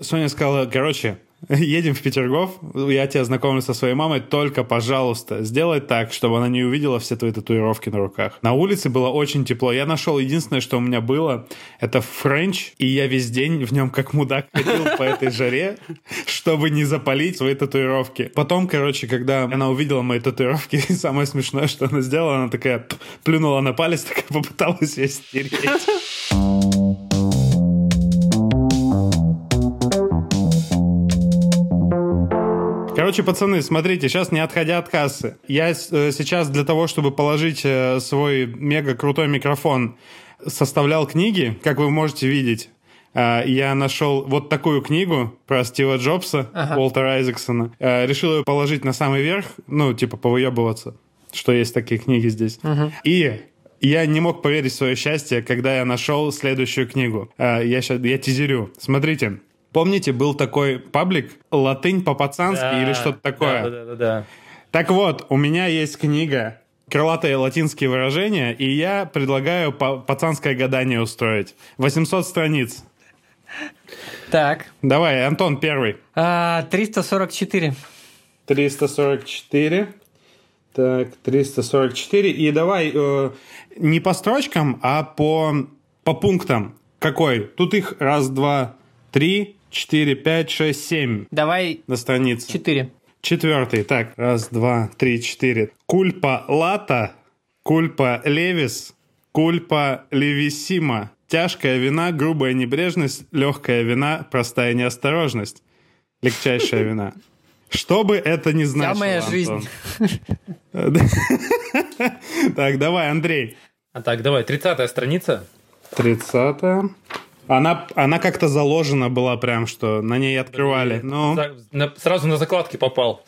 Соня сказала, короче, едем в Петергоф, я тебя знакомлю со своей мамой, только, пожалуйста, сделай так, чтобы она не увидела все твои татуировки на руках. На улице было очень тепло. Я нашел единственное, что у меня было, это френч, и я весь день в нем как мудак ходил по этой жаре, чтобы не запалить свои татуировки. Потом, короче, когда она увидела мои татуировки, самое смешное, что она сделала, она такая плюнула на палец, такая попыталась ее стереть. Короче, пацаны, смотрите, сейчас не отходя от кассы. Я э, сейчас для того, чтобы положить э, свой мега крутой микрофон, составлял книги, как вы можете видеть. Э, я нашел вот такую книгу про Стива Джобса, ага. Уолтера Айзексона. Решил ее положить на самый верх, ну, типа, повыебываться, что есть такие книги здесь. Угу. И я не мог поверить в свое счастье, когда я нашел следующую книгу. Я сейчас я тизерю. Смотрите. Помните, был такой паблик «Латынь по-пацански» да, или что-то такое? Да, да, да, да. Так вот, у меня есть книга «Крылатые латинские выражения», и я предлагаю пацанское гадание устроить. 800 страниц. Так. Давай, Антон первый. А, 344. 344. Так, 344. И давай э, не по строчкам, а по, по пунктам. Какой? Тут их раз, два, три, 4, 5, 6, 7. Давай. На странице. 4. Четвертый. Так, раз, два, три, четыре. Кульпа лата, кульпа левис, кульпа левисима. Тяжкая вина, грубая небрежность, легкая вина, простая неосторожность. Легчайшая вина. Что бы это ни значило, Вся моя жизнь. Так, давай, Андрей. А так, давай, 30 страница. 30 она, она как-то заложена была прям, что на ней открывали. Ну... Сразу на закладки попал.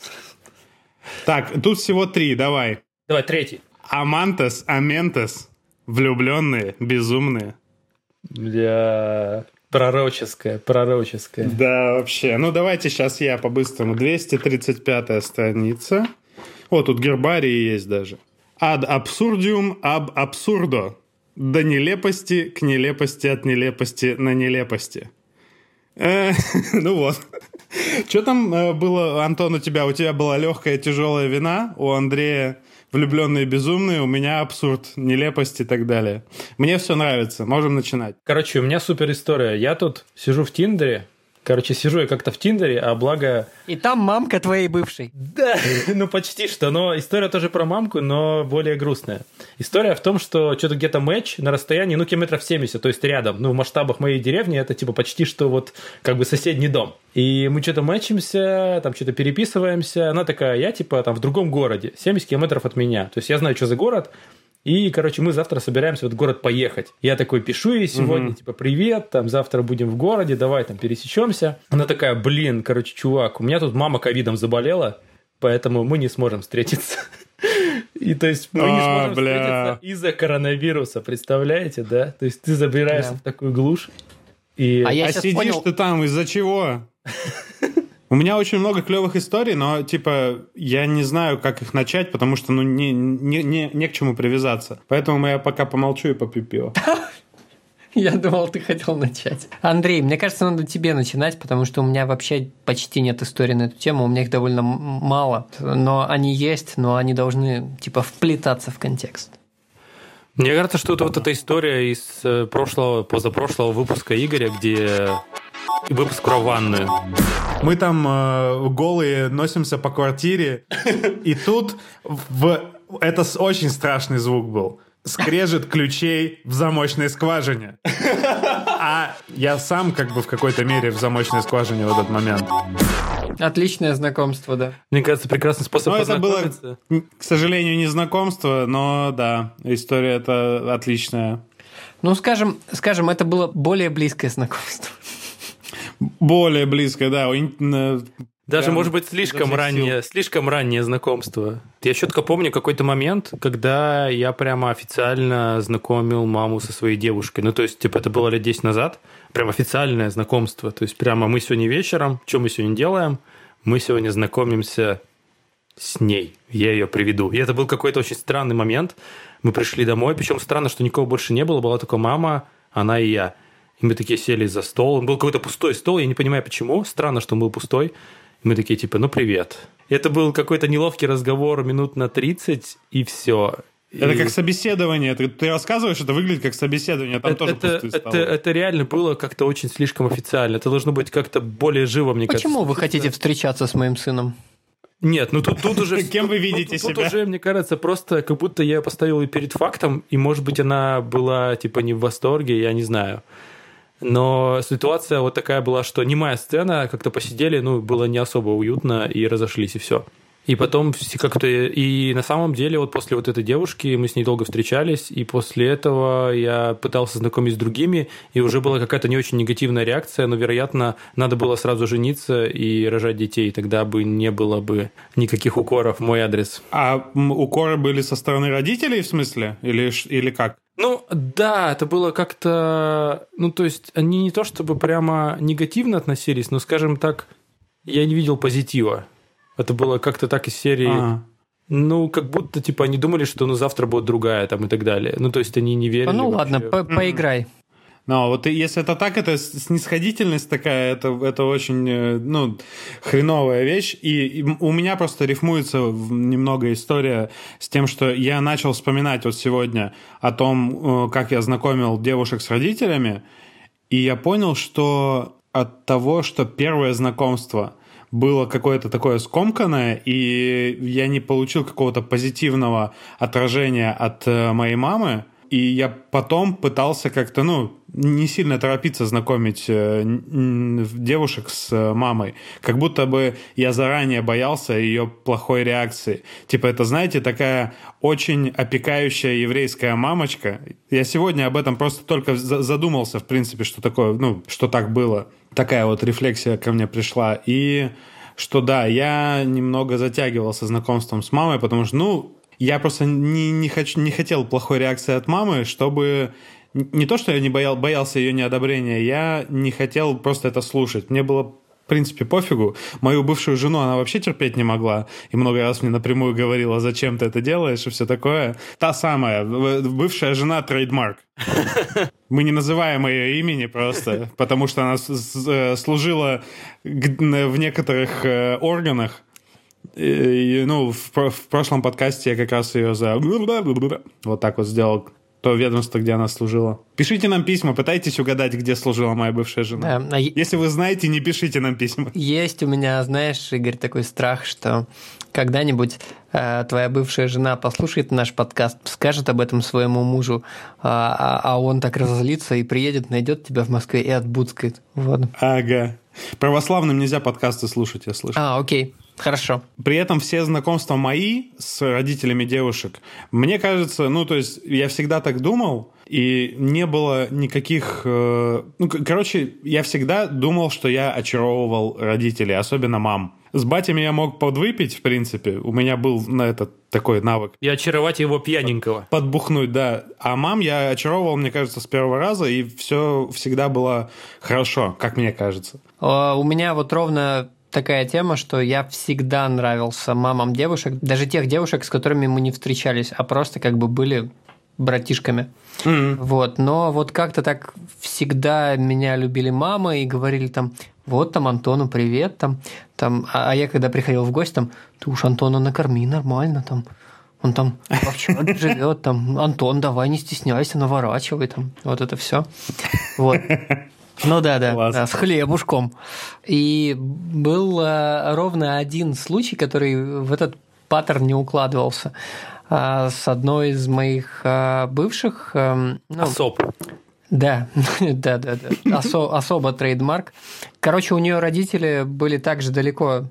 Так, тут всего три, давай. Давай, третий. Амантес, Аментес, влюбленные, безумные. Бля, пророческая, пророческая. Да, вообще. Ну, давайте сейчас я по-быстрому. 235 страница. О, тут гербарии есть даже. Ad absurdium ab absurdo. До нелепости к нелепости от нелепости на нелепости. Э, ну вот. Что там э, было, Антон, у тебя? У тебя была легкая тяжелая вина, у Андрея влюбленные безумные, у меня абсурд, нелепость и так далее. Мне все нравится, можем начинать. Короче, у меня супер история. Я тут сижу в Тиндере, Короче, сижу я как-то в Тиндере, а благо... И там мамка твоей бывшей. Да, ну почти что. Но история тоже про мамку, но более грустная. История в том, что что-то где-то матч на расстоянии, ну, километров 70, то есть рядом. Ну, в масштабах моей деревни это типа почти что вот как бы соседний дом. И мы что-то мэчимся, там что-то переписываемся. Она такая, я типа там в другом городе, 70 километров от меня. То есть я знаю, что за город, и, короче, мы завтра собираемся в этот город поехать. Я такой пишу ей сегодня, угу. типа, привет, там, завтра будем в городе, давай там пересечемся. Она такая, блин, короче, чувак, у меня тут мама ковидом заболела, поэтому мы не сможем встретиться. И то есть мы не а, сможем встретиться из-за коронавируса, представляете, да? То есть ты забираешься в такую глушь. И... А, я а сидишь ты там из-за чего? У меня очень много клевых историй, но, типа, я не знаю, как их начать, потому что, ну, не, не, не, не к чему привязаться. Поэтому я пока помолчу и попью пиво. Я думал, ты хотел начать. Андрей, мне кажется, надо тебе начинать, потому что у меня вообще почти нет истории на эту тему, у меня их довольно мало. Но они есть, но они должны, типа, вплетаться в контекст. Мне кажется, что это вот эта история из э, прошлого, позапрошлого выпуска Игоря, где выпуск про ванную. Мы там э, голые носимся по квартире, и тут в... это очень страшный звук был. Скрежет ключей в замочной скважине. А я сам как бы в какой-то мере в замочной скважине в этот момент. Отличное знакомство, да. Мне кажется, прекрасный способ но это было, к сожалению, не знакомство, но да, история это отличная. Ну, скажем, скажем, это было более близкое знакомство. Более близкое, да. Даже, Прям может быть, слишком раннее, слишком раннее знакомство. Я четко помню какой-то момент, когда я прямо официально знакомил маму со своей девушкой. Ну, то есть, типа, это было лет 10 назад. Прям официальное знакомство. То есть, прямо мы сегодня вечером, что мы сегодня делаем? Мы сегодня знакомимся с ней. Я ее приведу. И это был какой-то очень странный момент. Мы пришли домой, причем странно, что никого больше не было. Была только мама, она и я. И мы такие сели за стол. Он был какой-то пустой стол, я не понимаю почему. Странно, что он был пустой. Мы такие типа, ну привет. Это был какой-то неловкий разговор минут на 30, и все. Это и... как собеседование. Ты, ты рассказываешь, это выглядит как собеседование, там это, тоже это, это, это реально было как-то очень слишком официально. Это должно быть как-то более живо, мне Почему кажется. Почему вы хотите встречаться с моим сыном? Нет, ну тут, тут уже... Кем вы видите тут, себя? Тут уже, мне кажется, просто как будто я поставил ее перед фактом, и, может быть, она была, типа, не в восторге, я не знаю. Но ситуация вот такая была, что немая сцена, как-то посидели, ну, было не особо уютно, и разошлись, и все. И потом как-то... И на самом деле вот после вот этой девушки мы с ней долго встречались, и после этого я пытался знакомить с другими, и уже была какая-то не очень негативная реакция, но, вероятно, надо было сразу жениться и рожать детей, тогда бы не было бы никаких укоров в мой адрес. А укоры были со стороны родителей, в смысле? Или, или как? Ну, да, это было как-то... Ну, то есть, они не то чтобы прямо негативно относились, но, скажем так, я не видел позитива. Это было как-то так из серии... А-а. Ну, как будто, типа, они думали, что ну завтра будет другая там и так далее. Ну, то есть они не верили. Ну, вообще. ладно, по поиграй. Ну, вот если это так, это снисходительность такая, это, это очень, э, ну, хреновая вещь. И, и у меня просто рифмуется немного история с тем, что я начал вспоминать вот сегодня о том, э, как я знакомил девушек с родителями, и я понял, что от того, что первое знакомство – было какое-то такое скомканное, и я не получил какого-то позитивного отражения от э, моей мамы, и я потом пытался как-то, ну, не сильно торопиться знакомить э, девушек с э, мамой. Как будто бы я заранее боялся ее плохой реакции. Типа, это, знаете, такая очень опекающая еврейская мамочка. Я сегодня об этом просто только задумался, в принципе, что такое, ну, что так было такая вот рефлексия ко мне пришла. И что да, я немного затягивался знакомством с мамой, потому что, ну, я просто не, не, хочу, не хотел плохой реакции от мамы, чтобы... Не то, что я не боял, боялся ее неодобрения, я не хотел просто это слушать. Мне было в принципе, пофигу. Мою бывшую жену она вообще терпеть не могла. И много раз мне напрямую говорила, зачем ты это делаешь и все такое. Та самая, бывшая жена трейдмарк. Мы не называем ее имени просто, потому что она э, служила в некоторых э, органах. И, ну, в, в прошлом подкасте я как раз ее за вот так вот сделал то ведомство, где она служила. Пишите нам письма, пытайтесь угадать, где служила моя бывшая жена. Да, а Если вы знаете, не пишите нам письма. Есть у меня, знаешь, Игорь, такой страх, что когда-нибудь э, твоя бывшая жена послушает наш подкаст, скажет об этом своему мужу, а, а, а он так разозлится и приедет, найдет тебя в Москве и отбудскает. Вот. Ага. Православным нельзя подкасты слушать, я слышу. А, окей. Хорошо. При этом все знакомства мои с родителями девушек, мне кажется, ну, то есть я всегда так думал, и не было никаких... Э, ну, короче, я всегда думал, что я очаровывал родителей, особенно мам. С батями я мог подвыпить, в принципе. У меня был на это такой навык. И очаровать его пьяненького. Подбухнуть, да. А мам я очаровывал, мне кажется, с первого раза, и все всегда было хорошо, как мне кажется. А, у меня вот ровно такая тема, что я всегда нравился мамам девушек, даже тех девушек, с которыми мы не встречались, а просто как бы были братишками. Mm-hmm. Вот, но вот как-то так всегда меня любили мамы и говорили там, вот там Антону привет, там, там, а, а я когда приходил в гости, там, ты уж Антона накорми нормально, там, он там в общаге живет, там, Антон, давай не стесняйся, наворачивай, там, вот это все. Вот. Ну да, да, да, с хлебушком. И был э, ровно один случай, который в этот паттерн не укладывался. А, с одной из моих э, бывших... Эм, ну, Особ. Да, да, да, да. Осо, особо trademark. Короче, у нее родители были так же далеко,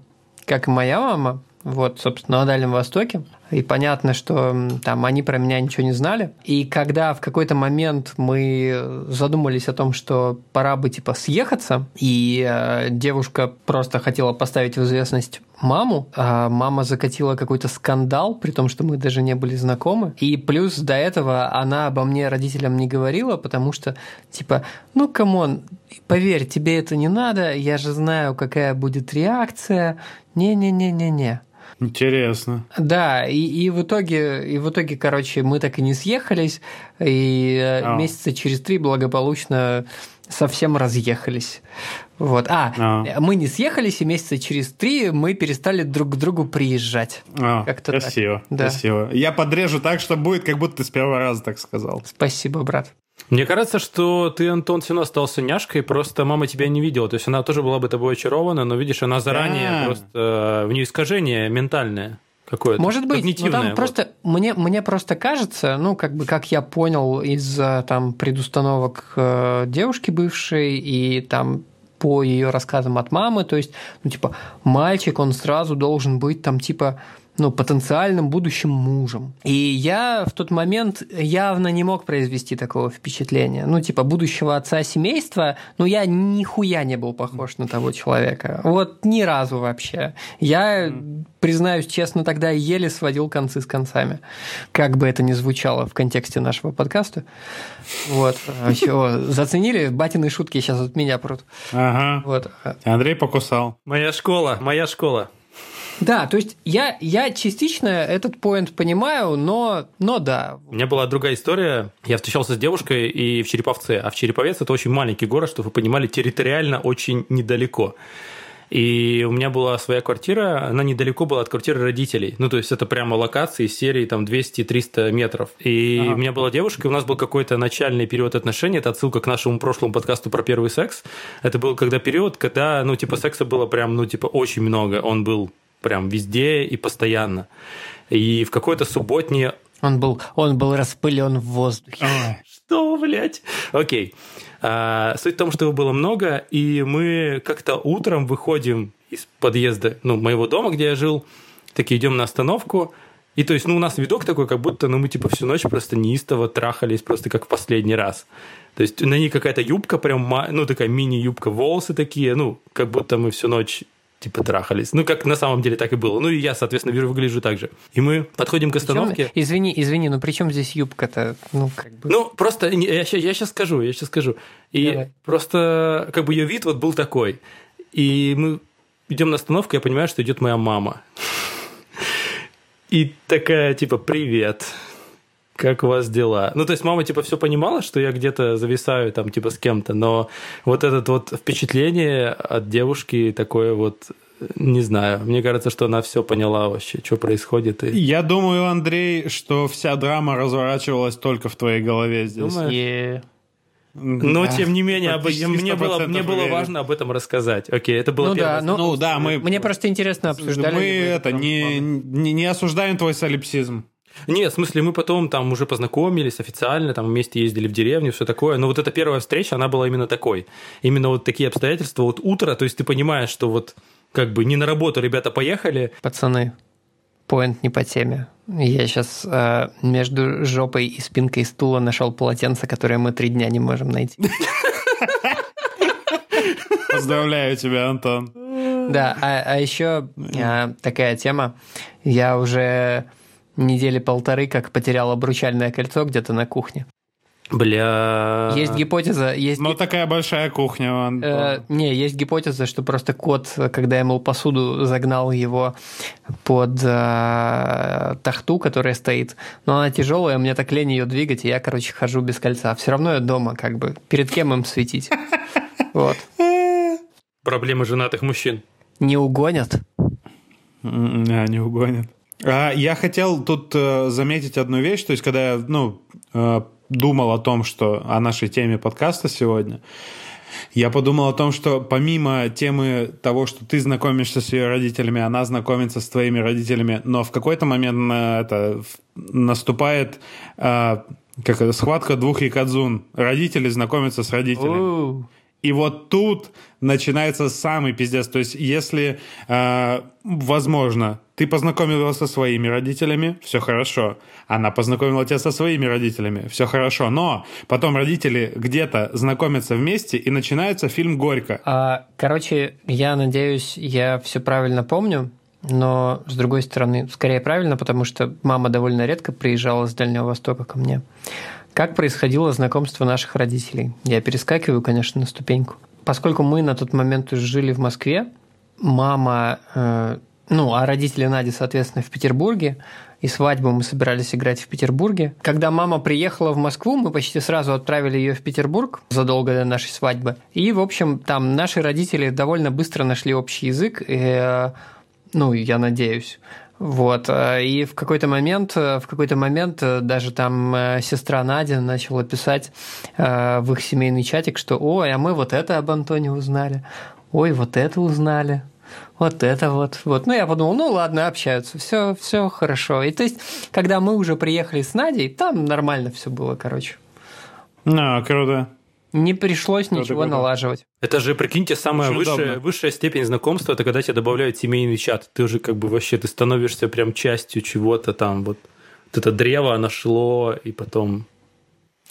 как и моя мама, вот, собственно, на Дальнем Востоке. И понятно, что там они про меня ничего не знали. И когда в какой-то момент мы задумались о том, что пора бы типа съехаться, и э, девушка просто хотела поставить в известность маму, а мама закатила какой-то скандал, при том, что мы даже не были знакомы. И плюс до этого она обо мне родителям не говорила, потому что, типа, ну, come on, поверь, тебе это не надо, я же знаю, какая будет реакция. Не-не-не-не-не. Интересно. Да, и, и в итоге, и в итоге, короче, мы так и не съехались, и oh. месяца через три благополучно совсем разъехались. Вот. А, А. мы не съехались, и месяца через три мы перестали друг к другу приезжать. А, Как-то так. красиво, Да. красиво. Я подрежу так, что будет, как будто ты с первого раза так сказал. Спасибо, брат. Мне кажется, что ты, Антон, все равно остался няшкой, просто мама тебя не видела. То есть она тоже была бы тобой очарована, но видишь, она заранее Да. просто... э, У нее искажение ментальное какое-то. Может быть, но там вот. просто мне, мне просто кажется, ну, как бы, как я понял из э, там предустановок э, девушки бывшей и там по ее рассказам от мамы, то есть, ну, типа, мальчик, он сразу должен быть там, типа, ну, потенциальным будущим мужем. И я в тот момент явно не мог произвести такого впечатления. Ну, типа, будущего отца семейства, ну, я нихуя не был похож на того человека. Вот ни разу вообще. Я, признаюсь честно, тогда еле сводил концы с концами. Как бы это ни звучало в контексте нашего подкаста. Вот. Все, заценили? Батины шутки сейчас от меня прут. Ага. Вот. Андрей покусал. Моя школа, моя школа. Да, то есть я, я частично этот поинт понимаю, но, но да. У меня была другая история. Я встречался с девушкой и в Череповце. А в Череповец это очень маленький город, чтобы вы понимали, территориально очень недалеко. И у меня была своя квартира, она недалеко была от квартиры родителей. Ну, то есть это прямо локации из серии там 200-300 метров. И Ага. у меня была девушка, и у нас был какой-то начальный период отношений. Это отсылка к нашему прошлому подкасту про первый секс. Это был когда период, когда, ну, типа, секса было прям, ну, типа, очень много. Он был прям везде и постоянно. И в какой-то субботнее Он был, он был распылен в воздухе. что, блядь? Окей. А, суть в том, что его было много, и мы как-то утром выходим из подъезда, ну, моего дома, где я жил, такие идем на остановку, и то есть, ну, у нас видок такой, как будто, ну, мы типа всю ночь просто неистово трахались, просто как в последний раз. То есть на ней какая-то юбка прям, ну, такая мини-юбка, волосы такие, ну, как будто мы всю ночь типа трахались. Ну, как на самом деле так и было. Ну, и я, соответственно, вижу- выгляжу так же. И мы подходим к остановке. Причём- извини, извини, но при чем здесь юбка-то? Ну, как бы. Ну, просто не, я, сейчас скажу, я сейчас скажу. И Давай. просто как бы ее вид вот был такой. И мы идем на остановку, я понимаю, что идет моя мама. И такая, типа, привет. Как у вас дела? Ну, то есть мама, типа, все понимала, что я где-то зависаю там, типа, с кем-то, но вот это вот впечатление от девушки такое вот, не знаю, мне кажется, что она все поняла вообще, что происходит. И... Я думаю, Андрей, что вся драма разворачивалась только в твоей голове здесь. Думаешь? Но, Да. тем не менее, об- мне, было, 100% мне было важно об этом рассказать. Окей, это было Ну да, первое. ну, Ну да, мы... Мне просто интересно, обсуждали мы это, не, не, не осуждаем твой солипсизм. Нет, в смысле, мы потом там уже познакомились официально, там вместе ездили в деревню, все такое. Но вот эта первая встреча, она была именно такой. Именно вот такие обстоятельства. Вот утро, то есть ты понимаешь, что вот как бы не на работу ребята поехали, Пацаны, поинт не по теме. Я сейчас между жопой и спинкой стула нашел полотенце, которое мы три дня не можем найти. Поздравляю тебя, Антон. Да, а, а еще такая тема. Я уже недели полторы как потерял обручальное кольцо где-то на кухне. бля... Есть гипотеза, есть Ну, гип- такая большая кухня, Э, Антон. не, есть гипотеза, что просто кот, когда я мыл посуду, загнал его под э, тахту, которая стоит. Но она тяжелая, мне так лень ее двигать, и я, короче, хожу без кольца. Все равно я дома, как бы. Перед кем им светить? Вот. Проблемы женатых мужчин. Не угонят? М, Да, не угонят. А, я хотел тут э, заметить одну вещь, то есть когда я ну, э, думал о том, что о нашей теме подкаста сегодня, я подумал о том, что помимо темы того, что ты знакомишься с ее родителями, она знакомится с твоими родителями, но в какой-то момент на это наступает э, как это, схватка двух якадзун. Родители знакомятся с родителями. И вот тут начинается самый пиздец. То есть, если, э, возможно, ты познакомил его со своими родителями, все хорошо. Она познакомила тебя со своими родителями, все хорошо. Но потом родители где-то знакомятся вместе, и начинается фильм «Горько». А, короче, я надеюсь, я все правильно помню, но с другой стороны, скорее правильно, потому что мама довольно редко приезжала с Дальнего Востока ко мне. Как происходило знакомство наших родителей? Я перескакиваю, конечно, на ступеньку. Поскольку мы на тот момент уже жили в Москве, мама, э, ну, а родители Нади, соответственно, в Петербурге, и свадьбу мы собирались играть в Петербурге. Когда мама приехала в Москву, мы почти сразу отправили ее в Петербург задолго до нашей свадьбы. И, в общем, там наши родители довольно быстро нашли общий язык, и, э, ну, я надеюсь. Вот. Э, и в какой-то момент, э, в какой-то момент даже там сестра Надя начала писать в их семейный чатик, что «Ой, а мы вот это об Антоне узнали, ой, вот это узнали» вот это вот, вот. Ну, я подумал, ну ладно, общаются, все, все хорошо. И то есть, когда мы уже приехали с Надей, там нормально все было, короче. А, круто. Не пришлось ничего налаживать. Это же, прикиньте, самая высшая, высшая степень знакомства, это когда тебе добавляют семейный чат. Ты уже как бы вообще, ты становишься прям частью чего-то там, вот. вот это древо нашло, и потом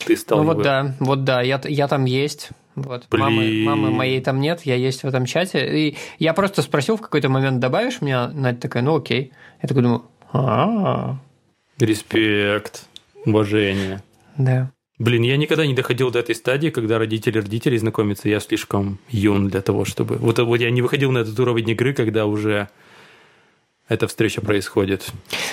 ты стал... Ну его... вот да, вот да, я, я там есть. Вот. Мамы, мамы моей там нет, я есть в этом чате. И я просто спросил в какой-то момент, добавишь меня? Надя такая, ну окей. Я такой думаю, а Респект, уважение. Да. Блин, я никогда не доходил до этой стадии, когда родители родителей знакомятся. Я слишком юн для того, чтобы... Вот, вот я не выходил на этот уровень игры, когда уже эта встреча происходит?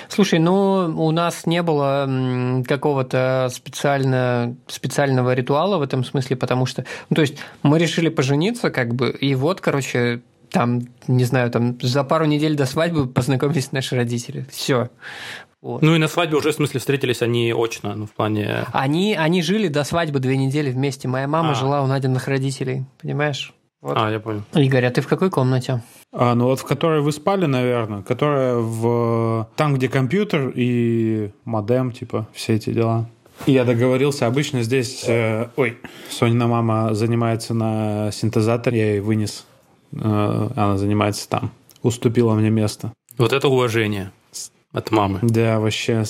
Слушай, ну у нас не было какого-то специально, специального ритуала в этом смысле, потому что, ну, то есть мы решили пожениться, как бы, и вот, короче, там, не знаю, там за пару недель до свадьбы познакомились наши родители. Все. Вот. Ну и на свадьбе уже, в смысле, встретились они очно, ну в плане... Они, они жили до свадьбы две недели вместе. Моя мама а. жила у Надиных родителей, понимаешь? Вот. А, я понял. Игорь, а ты в какой комнате? А, ну вот в которой вы спали, наверное, которая в там, где компьютер и модем, типа, все эти дела. Я договорился, обычно здесь, э, ой, Сонина мама занимается на синтезаторе, я ей вынес, э, она занимается там, уступила мне место. Вот это уважение от мамы. Да, вообще.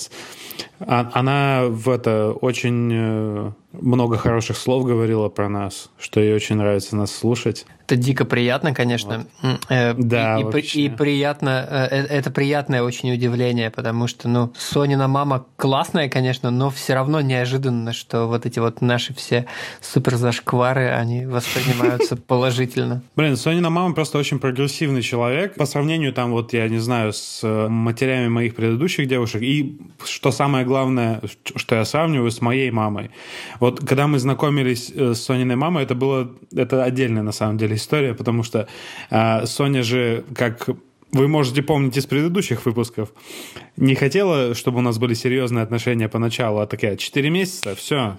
А, она в это очень э, много хороших слов говорила про нас, что ей очень нравится нас слушать. Это дико приятно, конечно. Вот. Э, да, и, и, и приятно, э, э, это приятное очень удивление, потому что, ну, Сонина мама классная, конечно, но все равно неожиданно, что вот эти вот наши все супер зашквары, они воспринимаются положительно. Блин, Сонина мама просто очень прогрессивный человек по сравнению там вот, я не знаю, с матерями моих предыдущих девушек. И что самое главное, что я сравниваю с моей мамой. Вот когда мы знакомились э, с Сониной мамой, это было это отдельная на самом деле история, потому что э, Соня же, как вы можете помнить из предыдущих выпусков, не хотела, чтобы у нас были серьезные отношения поначалу, а такая, 4 месяца, все,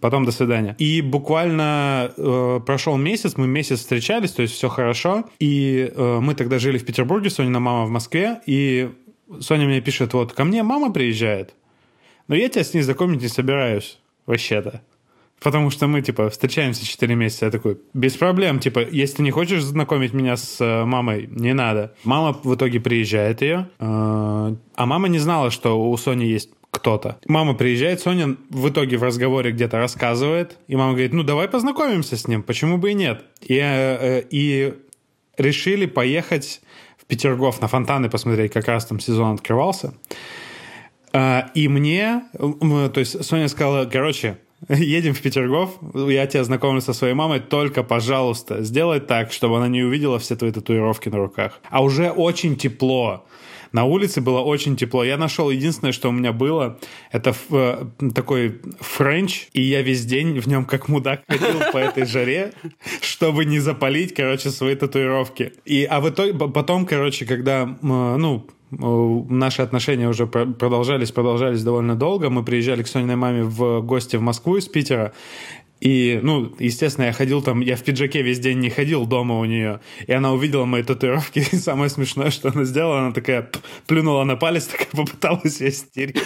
потом до свидания. И буквально э, прошел месяц, мы месяц встречались, то есть все хорошо. И э, мы тогда жили в Петербурге, Сонина мама в Москве, и Соня мне пишет, вот, ко мне мама приезжает, но я тебя с ней знакомить не собираюсь вообще-то. Потому что мы, типа, встречаемся 4 месяца. Я такой, без проблем, типа, если не хочешь знакомить меня с э, мамой, не надо. Мама в итоге приезжает ее, э, а мама не знала, что у Сони есть кто-то. Мама приезжает, Соня в итоге в разговоре где-то рассказывает, и мама говорит, ну давай познакомимся с ним, почему бы и нет. И, э, и решили поехать в Петергоф на фонтаны посмотреть, как раз там сезон открывался. А, и мне, то есть Соня сказала, короче, едем в Петергоф, я тебя знакомлю со своей мамой, только, пожалуйста, сделай так, чтобы она не увидела все твои татуировки на руках. А уже очень тепло. На улице было очень тепло. Я нашел единственное, что у меня было, это э, такой френч, и я весь день в нем как мудак ходил по этой жаре, чтобы не запалить, короче, свои татуировки. И, а в итоге, потом, короче, когда, ну, наши отношения уже продолжались, продолжались довольно долго. Мы приезжали к Сониной маме в гости в Москву из Питера. И, ну, естественно, я ходил там, я в пиджаке весь день не ходил дома у нее. И она увидела мои татуировки. И самое смешное, что она сделала, она такая плюнула на палец, такая попыталась ее стереть.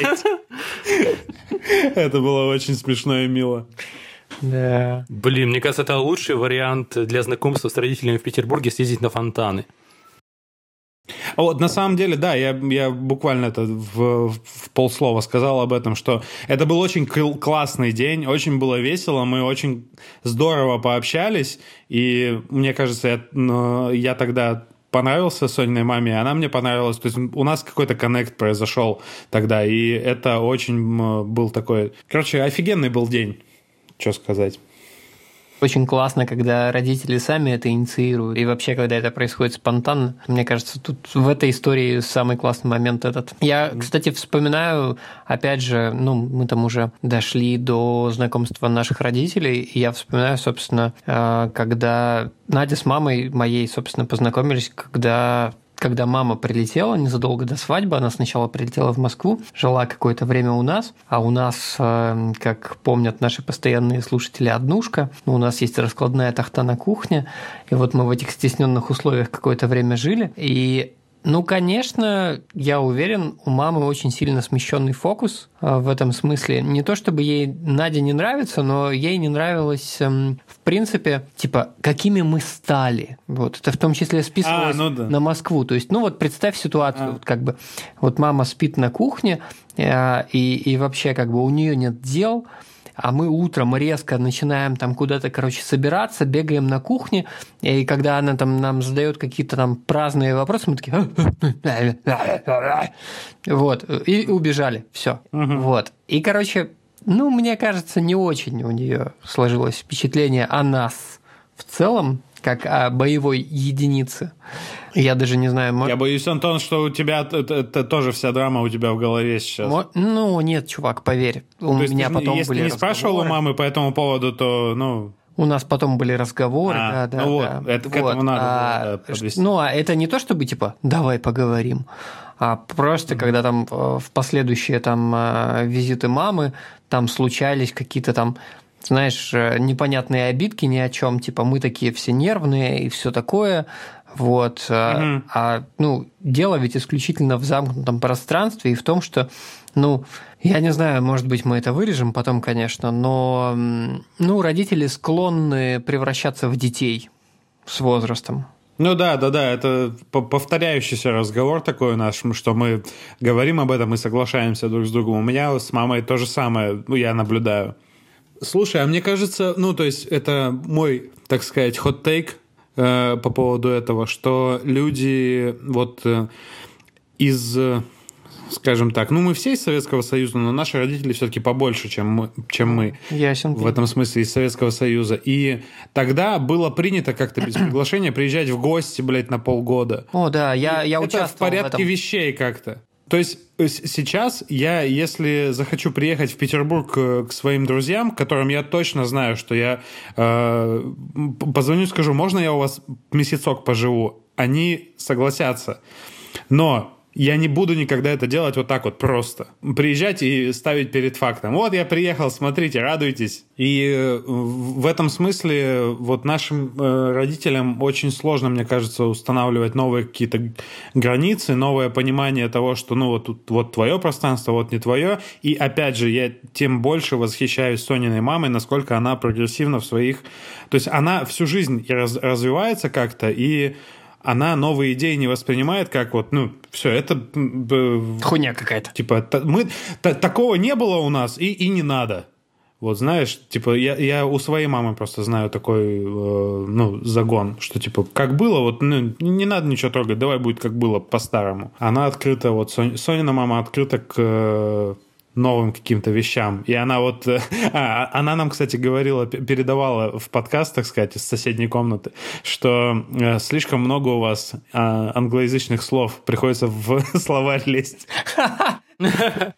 Это было очень смешно и мило. Да. Блин, мне кажется, это лучший вариант для знакомства с родителями в Петербурге съездить на фонтаны. А вот на самом деле, да, я, я буквально это в, в полслова сказал об этом, что это был очень классный день, очень было весело, мы очень здорово пообщались, и мне кажется, я, я тогда понравился Сониной маме, она мне понравилась. То есть у нас какой-то коннект произошел тогда, и это очень был такой... Короче, офигенный был день, что сказать. Очень классно, когда родители сами это инициируют. И вообще, когда это происходит спонтанно. Мне кажется, тут в этой истории самый классный момент этот. Я, кстати, вспоминаю, опять же, ну, мы там уже дошли до знакомства наших родителей, и я вспоминаю, собственно, э, когда Надя с мамой моей, собственно, познакомились, когда когда мама прилетела незадолго до свадьбы, она сначала прилетела в Москву, жила какое-то время у нас, а у нас, э, как помнят наши постоянные слушатели, однушка, у нас есть раскладная тахта на кухне, и вот мы в этих стесненных условиях какое-то время жили, и ну, конечно, я уверен, у мамы очень сильно смещенный фокус а, в этом смысле. Не то чтобы ей Надя не нравится, но ей не нравилось, эм, в принципе, типа, какими мы стали. Вот это в том числе списывалось а, ну да. на Москву. То есть, ну вот представь ситуацию, а. вот как бы, вот мама спит на кухне, э, и, и вообще как бы у нее нет дел, а мы утром резко начинаем там куда-то, короче, собираться, бегаем на кухне, и когда она там нам задает какие-то там праздные вопросы, мы такие вот, и убежали, все, вот. И, короче, ну, мне кажется, не очень у нее сложилось впечатление о нас в целом, как о боевой единице. Я даже не знаю. Может... Я боюсь, Антон, что у тебя это, тоже вся драма у тебя в голове сейчас. Мо... Ну, нет, чувак, поверь. У то меня есть, потом если были не спрашивал у мамы по этому поводу, то, ну... У нас потом были разговоры, а, да, да, ну да. Вот, это, к этому надо а, подвести. Ну, а это не то, чтобы, типа, давай поговорим, а просто mm-hmm. когда там э, в последующие там э, визиты мамы там случались какие-то там знаешь, э, непонятные обидки ни о чем, типа мы такие все нервные и все такое, вот. Угу. А, а, ну, дело ведь исключительно в замкнутом пространстве и в том, что, ну, я не знаю, может быть, мы это вырежем потом, конечно, но, ну, родители склонны превращаться в детей с возрастом. Ну да, да, да, это повторяющийся разговор такой наш, что мы говорим об этом и соглашаемся друг с другом. У меня с мамой то же самое, ну, я наблюдаю. Слушай, а мне кажется, ну, то есть это мой, так сказать, хот-тейк э, по поводу этого, что люди вот э, из, э, скажем так, ну, мы все из Советского Союза, но наши родители все-таки побольше, чем мы, чем мы Ясен. в этом смысле из Советского Союза. И тогда было принято как-то без приглашения приезжать в гости, блядь, на полгода. О, да, я, я участвовал Это в порядке в этом. вещей как-то. То есть э, сейчас я, если захочу приехать в Петербург э, к своим друзьям, которым я точно знаю, что я э, позвоню, скажу, можно я у вас месяцок поживу, они согласятся. Но я не буду никогда это делать вот так вот просто. Приезжать и ставить перед фактом. Вот я приехал, смотрите, радуйтесь. И э, в этом смысле вот нашим э, родителям очень сложно, мне кажется, устанавливать новые какие-то границы, новое понимание того, что ну вот тут вот твое пространство, вот не твое. И опять же, я тем больше восхищаюсь Сониной мамой, насколько она прогрессивна в своих... То есть она всю жизнь раз, развивается как-то, и она новые идеи не воспринимает как вот, ну, все, это... Хуйня какая-то. Типа, мы, та, такого не было у нас, и, и не надо. Вот знаешь, типа, я, я у своей мамы просто знаю такой, э, ну, загон, что, типа, как было, вот, ну, не надо ничего трогать, давай будет как было по-старому. Она открыта, вот, Сон, Сонина мама открыта к э, новым каким-то вещам. И она вот... Э, а, она нам, кстати, говорила, передавала в подкастах, сказать, из соседней комнаты, что э, слишком много у вас э, англоязычных слов. Приходится в словарь лезть.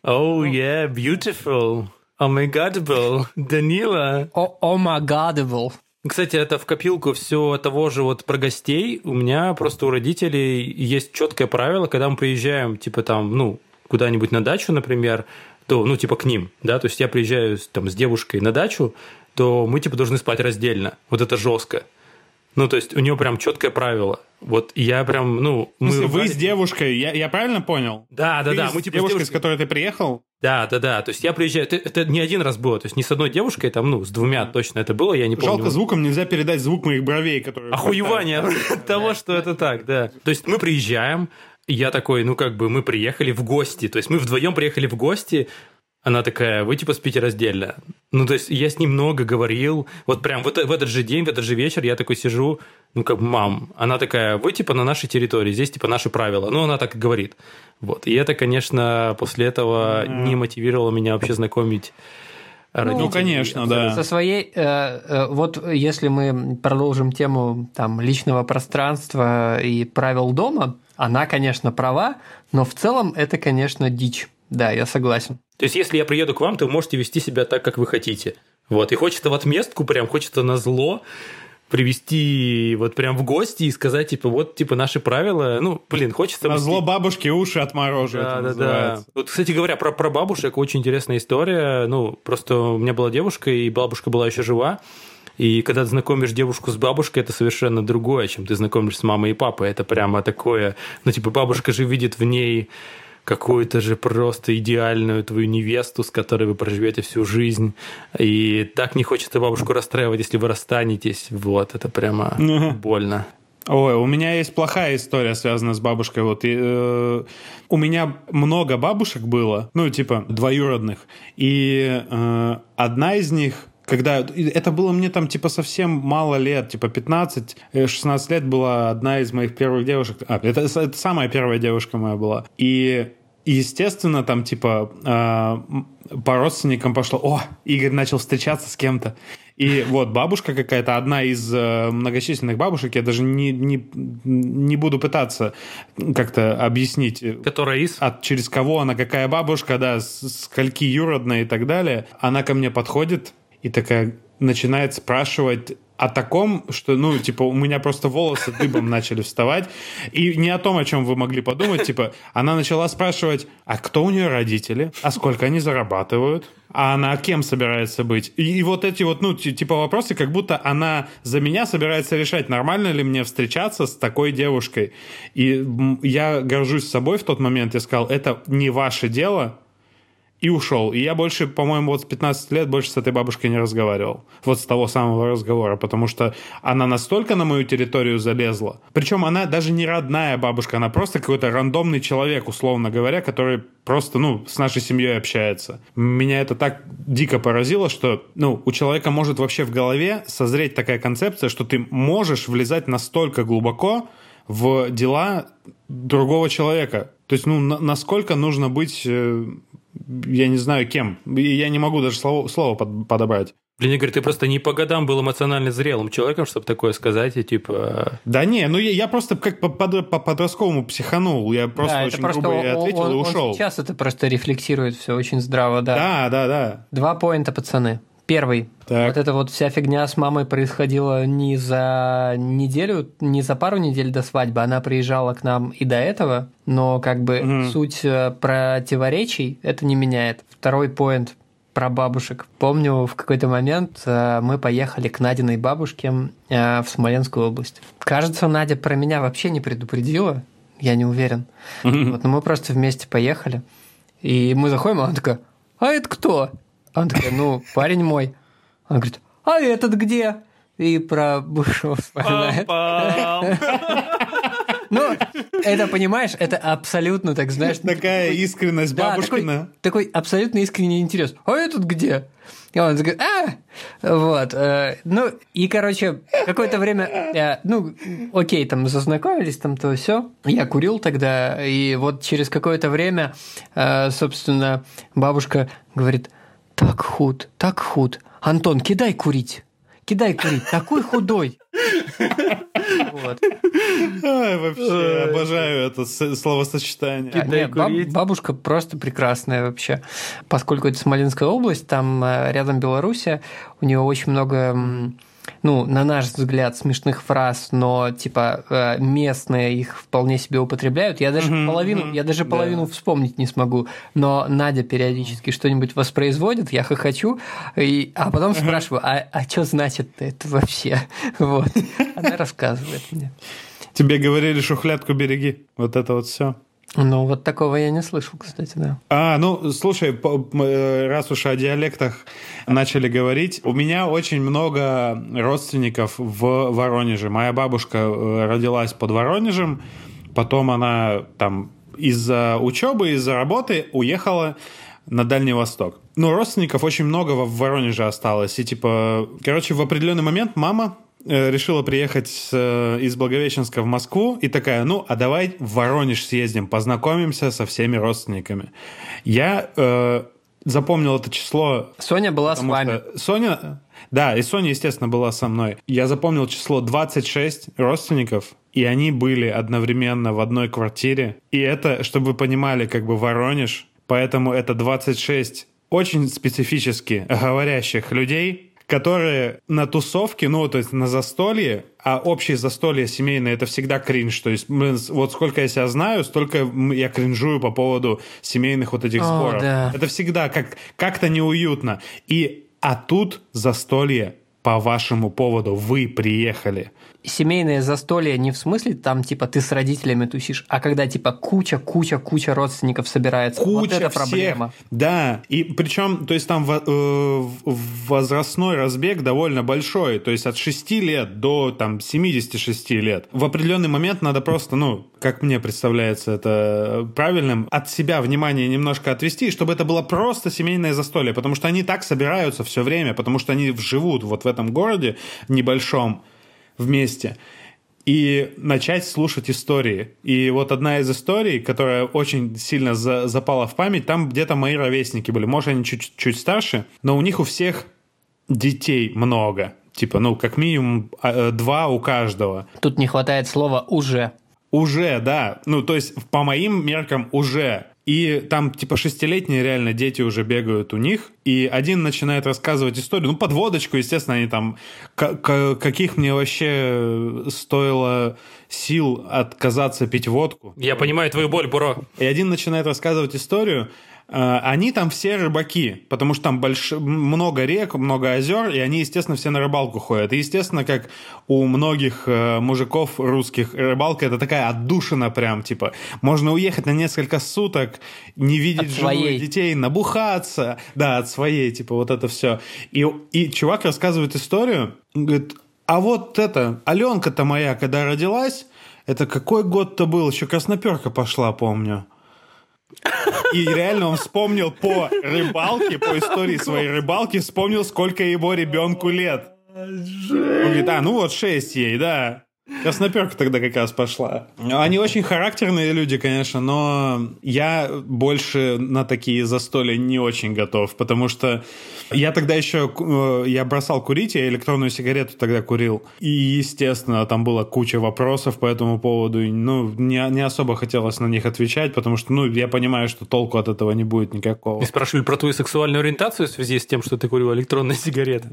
Oh, yeah, beautiful. Oh my godable. Данила. Oh my godable. Кстати, это в копилку все того же вот про гостей. У меня просто у родителей есть четкое правило, когда мы приезжаем, типа там, ну, куда-нибудь на дачу, например, то, ну, типа к ним, да, то есть я приезжаю там с девушкой на дачу, то мы, типа, должны спать раздельно. Вот это жестко. Ну, то есть у нее прям четкое правило. Вот я прям, ну... Мы Если вы с девушкой, я, я правильно понял? Да, да, да. Мы типа девушкой, с, девушкой, с которой ты приехал? Да, да, да. То есть я приезжаю, это, это не один раз было, то есть не с одной девушкой, там, ну, с двумя точно это было, я не помню. Жалко, звуком нельзя передать звук моих бровей, которые... Охуевание того, что это так, да. То есть мы приезжаем, я такой, ну, как бы мы приехали в гости, то есть мы вдвоем приехали в гости, она такая, вы типа спите раздельно. Ну, то есть я с ним много говорил. Вот прям вот в этот же день, в этот же вечер я такой сижу, ну, как мам. Она такая, вы типа на нашей территории, здесь типа наши правила. Ну, она так и говорит. Вот. И это, конечно, после этого mm-hmm. не мотивировало меня вообще знакомить Ну, конечно, да. Со своей, э, э, вот если мы продолжим тему там личного пространства и правил дома, она, конечно, права, но в целом это, конечно, дичь. Да, я согласен. То есть, если я приеду к вам, то вы можете вести себя так, как вы хотите. Вот, и хочется в отместку, прям хочется на зло привести вот прям в гости и сказать, типа, вот, типа, наши правила, ну, блин, хочется... На зло бабушке уши отморожу, да, да, да. Вот, кстати говоря, про, про бабушек очень интересная история. Ну, просто у меня была девушка, и бабушка была еще жива. И когда ты знакомишь девушку с бабушкой, это совершенно другое, чем ты знакомишь с мамой и папой. Это прямо такое... Ну, типа, бабушка же видит в ней какую-то же просто идеальную твою невесту, с которой вы проживете всю жизнь. И так не хочется бабушку расстраивать, если вы расстанетесь. Вот, это прямо больно. Ой, у меня есть плохая история, связанная с бабушкой. Вот и, э, у меня много бабушек было, ну типа двоюродных, и э, одна из них когда это было мне там типа совсем мало лет, типа 15-16 э, лет была одна из моих первых девушек. А, это, это самая первая девушка моя была. И естественно, там, типа, э, по родственникам пошло, о, Игорь начал встречаться с кем-то. И вот бабушка какая-то, одна из э, многочисленных бабушек, я даже не, не, не буду пытаться как-то объяснить. Которая из? От, через кого она, какая бабушка, да, скольки юродная и так далее. Она ко мне подходит, и такая начинает спрашивать о таком, что, ну, типа, у меня просто волосы дыбом начали вставать. И не о том, о чем вы могли подумать. Типа, она начала спрашивать, а кто у нее родители? А сколько они зарабатывают? А она кем собирается быть? И, и вот эти вот, ну, типа вопросы, как будто она за меня собирается решать, нормально ли мне встречаться с такой девушкой. И я горжусь собой в тот момент. Я сказал, это не ваше дело, и ушел. И я больше, по-моему, вот с 15 лет больше с этой бабушкой не разговаривал. Вот с того самого разговора, потому что она настолько на мою территорию залезла. Причем она даже не родная бабушка, она просто какой-то рандомный человек, условно говоря, который просто, ну, с нашей семьей общается. Меня это так дико поразило, что, ну, у человека может вообще в голове созреть такая концепция, что ты можешь влезать настолько глубоко в дела другого человека. То есть, ну, на- насколько нужно быть э, я не знаю кем. Я не могу даже слово, слово под, подобрать. Блин, Игорь, ты просто не по годам был эмоционально зрелым человеком, чтобы такое сказать, и типа... Да не, ну я, я просто как по, под, по подростковому психанул, я просто да, очень просто грубо он, ответил он, и ушел. Он сейчас это просто рефлексирует все очень здраво, да. Да, да, да. Два поинта, пацаны. Первый. Так. Вот эта вот вся фигня с мамой происходила не за неделю, не за пару недель до свадьбы. Она приезжала к нам и до этого, но как бы угу. суть э, противоречий это не меняет. Второй поинт про бабушек. Помню, в какой-то момент э, мы поехали к Надиной бабушке э, в Смоленскую область. Кажется, Надя про меня вообще не предупредила, я не уверен. Вот, но мы просто вместе поехали. И мы заходим, а она такая, а это кто? Она такая, ну, парень мой. Она говорит, а этот где? И про бывшего вспоминает. Ну, это, понимаешь, это абсолютно, так знаешь... Такая искренность бабушкина. Такой, такой абсолютно искренний интерес. А этот где? И он такой, а! Вот. Э, ну, и, короче, какое-то время, э, ну, окей, там, зазнакомились, там, то все. Я курил тогда, и вот через какое-то время, э, собственно, бабушка говорит, так худ, так худ. Антон, кидай курить. Кидай курить. Такой худой. Вот. Ай, вообще, обожаю это словосочетание. Кидай Нет, бабушка просто прекрасная вообще. Поскольку это Смоленская область, там э, рядом Белоруссия, у нее очень много ну, на наш взгляд, смешных фраз, но типа э, местные их вполне себе употребляют. Я даже mm-hmm, половину, mm-hmm, я даже половину да. вспомнить не смогу. Но Надя периодически что-нибудь воспроизводит, я хохочу, и, а потом спрашиваю, а, а что значит это вообще? Вот. Она рассказывает мне. Тебе говорили шухлядку береги. Вот это вот все. Ну, вот такого я не слышал, кстати, да. А, ну, слушай, э, раз уж о диалектах начали говорить, у меня очень много родственников в Воронеже. Моя бабушка э, родилась под Воронежем, потом она там из-за учебы, из-за работы уехала на Дальний Восток. Ну, родственников очень много в Воронеже осталось. И типа, короче, в определенный момент мама решила приехать э, из Благовещенска в Москву и такая, ну, а давай в Воронеж съездим, познакомимся со всеми родственниками. Я э, запомнил это число. Соня была с вами. Соня, да, и Соня, естественно, была со мной. Я запомнил число 26 родственников, и они были одновременно в одной квартире. И это, чтобы вы понимали, как бы Воронеж, поэтому это 26 очень специфически говорящих людей, которые на тусовке, ну, то есть на застолье, а общее застолье семейное — это всегда кринж. То есть вот сколько я себя знаю, столько я кринжую по поводу семейных вот этих О, сборов. да. Это всегда как, как-то неуютно. И, а тут застолье по вашему поводу. Вы приехали семейное застолье не в смысле там типа ты с родителями тусишь, а когда типа куча, куча, куча родственников собирается. Куча вот это всех. проблема. Да, и причем, то есть там э, возрастной разбег довольно большой, то есть от 6 лет до там 76 лет. В определенный момент надо просто, ну, как мне представляется это правильным, от себя внимание немножко отвести, чтобы это было просто семейное застолье, потому что они так собираются все время, потому что они живут вот в этом городе небольшом, вместе и начать слушать истории. И вот одна из историй, которая очень сильно за, запала в память, там где-то мои ровесники были. Может, они чуть-чуть старше, но у них у всех детей много. Типа, ну, как минимум а, э, два у каждого. Тут не хватает слова «уже». Уже, да. Ну, то есть, по моим меркам, уже. И там, типа, шестилетние реально дети уже бегают у них, и один начинает рассказывать историю, ну, подводочку, естественно, они там, каких мне вообще стоило сил отказаться пить водку. Я понимаю твою боль, Буро. И один начинает рассказывать историю, они там все рыбаки, потому что там больш... много рек, много озер, и они, естественно, все на рыбалку ходят. И, естественно, как у многих э, мужиков русских, рыбалка это такая отдушина прям, типа, можно уехать на несколько суток, не видеть от жену своей. и детей, набухаться, да, от своей, типа, вот это все. И, и чувак рассказывает историю, говорит, а вот это, Аленка-то моя, когда родилась, это какой год-то был, еще красноперка пошла, помню. И реально он вспомнил по рыбалке, по истории своей рыбалки, вспомнил, сколько его ребенку лет. Он говорит, а, ну вот шесть ей, да. Красноперка тогда как раз пошла. Они очень характерные люди, конечно, но я больше на такие застолья не очень готов, потому что я тогда еще, э, я бросал курить, я электронную сигарету тогда курил. И, естественно, там была куча вопросов по этому поводу. Ну, не, не особо хотелось на них отвечать, потому что, ну, я понимаю, что толку от этого не будет никакого. И спрашивали про твою сексуальную ориентацию в связи с тем, что ты курил электронные сигареты.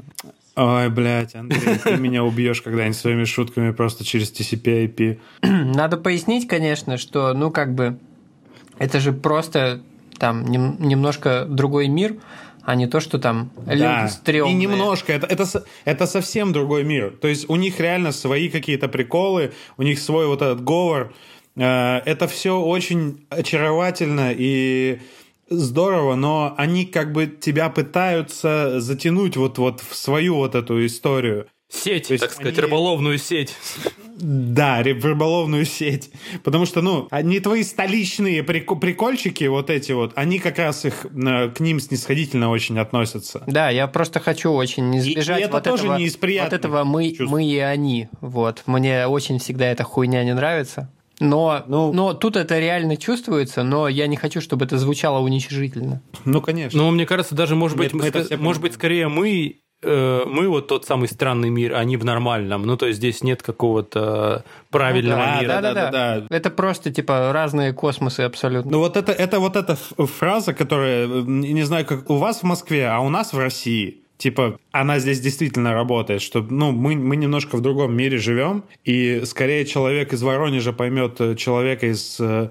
Ой, блядь, Андрей, ты меня убьешь когда-нибудь своими шутками просто через TCP IP. Надо пояснить, конечно, что, ну, как бы, это же просто там нем, немножко другой мир, а не то, что там люди да. стрёмные. И немножко, это, это, это совсем другой мир. То есть у них реально свои какие-то приколы, у них свой вот этот говор. Э, это все очень очаровательно и здорово, но они как бы тебя пытаются затянуть вот, вот в свою вот эту историю. Сеть, так сказать, они... рыболовную сеть. Да, рыболовную сеть. Потому что, ну, не твои столичные прикольчики, вот эти вот, они как раз их э, к ним снисходительно очень относятся. Да, я просто хочу очень избежать и, и это вот тоже этого, не из вот этого мы, мы и они. Вот. Мне очень всегда эта хуйня не нравится. Но, ну, но тут это реально чувствуется, но я не хочу, чтобы это звучало уничижительно. Ну, конечно. Ну, мне кажется, даже, может быть, мы, мы может быть, скорее мы мы вот тот самый странный мир, они в нормальном. Ну, то есть здесь нет какого-то правильного ну, да, мира. Да, да, да, да, да. Это просто типа разные космосы абсолютно. Ну, вот это, это вот эта фраза, которая, не знаю, как у вас в Москве, а у нас в России типа, она здесь действительно работает, что, ну, мы, мы немножко в другом мире живем, и скорее человек из Воронежа поймет э, человека из э,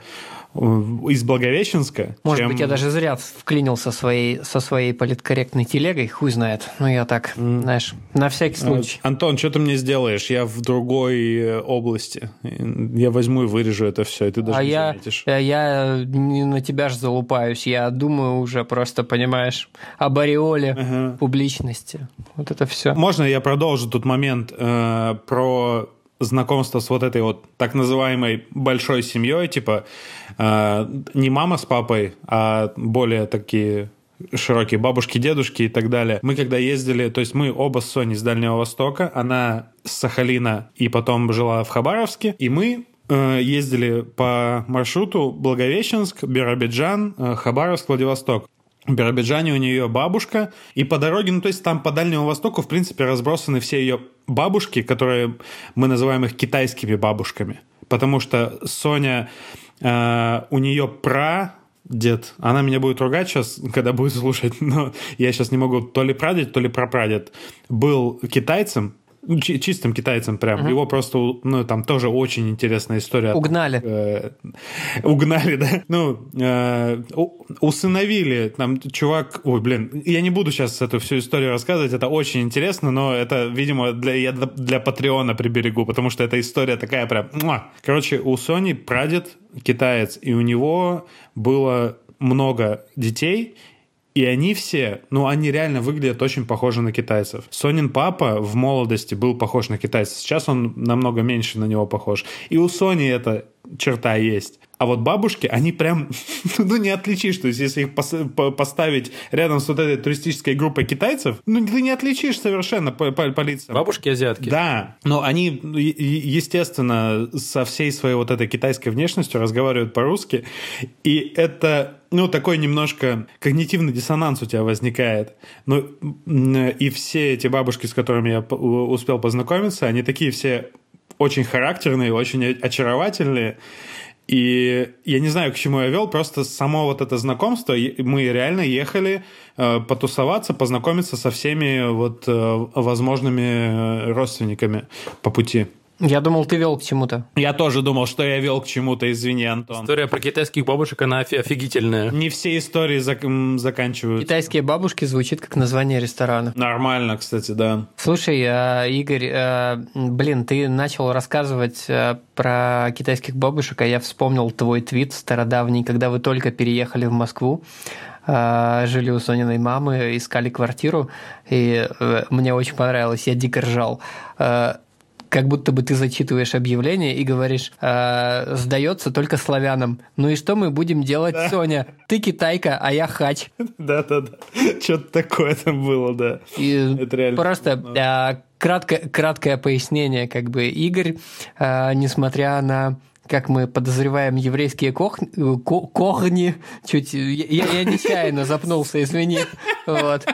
из Благовещенска. Может чем... быть, я даже зря вклинился своей, со своей политкорректной телегой, хуй знает. Ну, я так, знаешь, на всякий случай. Антон, что ты мне сделаешь? Я в другой э, области. Я возьму и вырежу это все, и ты даже а не я, заметишь. Я не на тебя же залупаюсь. Я думаю уже просто, понимаешь, об ореоле ага. публичности. Вот это все. Можно я продолжу тут момент э, про знакомство с вот этой вот так называемой большой семьей, типа э, не мама с папой, а более такие широкие бабушки, дедушки и так далее. Мы когда ездили, то есть мы оба с Соней с Дальнего Востока, она с Сахалина и потом жила в Хабаровске, и мы э, ездили по маршруту Благовещенск, Биробиджан, э, Хабаровск, Владивосток. В Биробиджане у нее бабушка, и по дороге, ну то есть там по Дальнему Востоку, в принципе, разбросаны все ее бабушки, которые мы называем их китайскими бабушками. Потому что Соня, э, у нее пра дед. Она меня будет ругать сейчас, когда будет слушать, но я сейчас не могу то ли прадед, то ли прапрадед. Был китайцем, чистым китайцем прям. Угу. Его просто, ну, там тоже очень интересная история. Угнали. Э, угнали, да. Ну, э, усыновили. Там чувак... Ой, блин, я не буду сейчас эту всю историю рассказывать, это очень интересно, но это, видимо, для, я для Патреона приберегу, потому что эта история такая прям... Короче, у Сони прадед китаец, и у него было много детей, и они все, ну, они реально выглядят очень похожи на китайцев. Сонин папа в молодости был похож на китайца. Сейчас он намного меньше на него похож. И у Сони эта черта есть. А вот бабушки, они прям, ну, не отличишь. То есть, если их поставить рядом с вот этой туристической группой китайцев, ну, ты не отличишь совершенно по, по, по лицам. Бабушки азиатки. Да. Но они, естественно, со всей своей вот этой китайской внешностью разговаривают по-русски. И это, ну, такой немножко когнитивный диссонанс у тебя возникает. Ну, и все эти бабушки, с которыми я успел познакомиться, они такие все очень характерные, очень очаровательные. И я не знаю, к чему я вел, просто само вот это знакомство, мы реально ехали э, потусоваться, познакомиться со всеми вот э, возможными э, родственниками по пути. Я думал, ты вел к чему-то. Я тоже думал, что я вел к чему-то, извини, Антон. История про китайских бабушек, она офигительная. Не все истории зак- заканчиваются. Китайские бабушки звучит как название ресторана. Нормально, кстати, да. Слушай, э, Игорь, э, блин, ты начал рассказывать э, про китайских бабушек, а я вспомнил твой твит стародавний, когда вы только переехали в Москву жили у Сониной мамы, искали квартиру, и мне очень понравилось, я дико ржал как будто бы ты зачитываешь объявление и говоришь, э, сдается только славянам. Ну и что мы будем делать, да. Соня? Ты китайка, а я хач. Да-да-да. Что-то такое там было, да. И Это реально. Просто э, краткое, краткое пояснение, как бы Игорь, э, несмотря на как мы подозреваем, еврейские кох... кохни. Чуть я, я нечаянно запнулся, извини. Вот.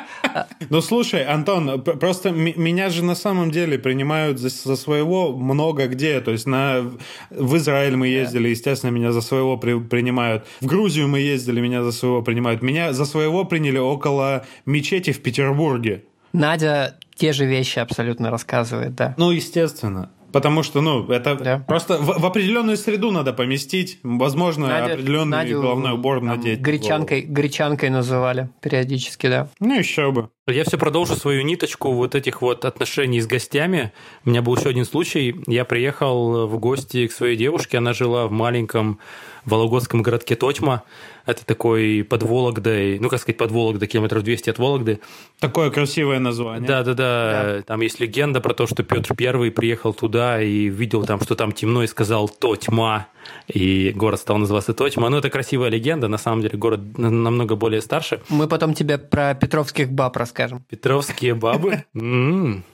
Ну слушай, Антон, просто меня же на самом деле принимают за, за своего много где. То есть на в Израиль мы ездили, естественно, меня за своего при, принимают. В Грузию мы ездили, меня за своего принимают. Меня за своего приняли около мечети в Петербурге. Надя те же вещи абсолютно рассказывает, да. Ну, естественно. Потому что, ну, это да. просто в, в определенную среду надо поместить, возможно, Надя, определенный Надю, головной убор там, надеть. Гречанкой, гречанкой называли периодически, да. Ну, еще бы. Я все продолжу свою ниточку вот этих вот отношений с гостями. У меня был еще один случай. Я приехал в гости к своей девушке, она жила в маленьком вологодском городке Тотьма. Это такой под Вологдой, ну, как сказать, под Вологдой, километров 200 от Вологды. Такое красивое название. Да-да-да. Там есть легенда про то, что Петр Первый приехал туда и видел там, что там темно, и сказал «Тотьма». И город стал называться Тотьма. Ну, это красивая легенда. На самом деле, город намного более старше. Мы потом тебе про петровских баб расскажем. Петровские бабы?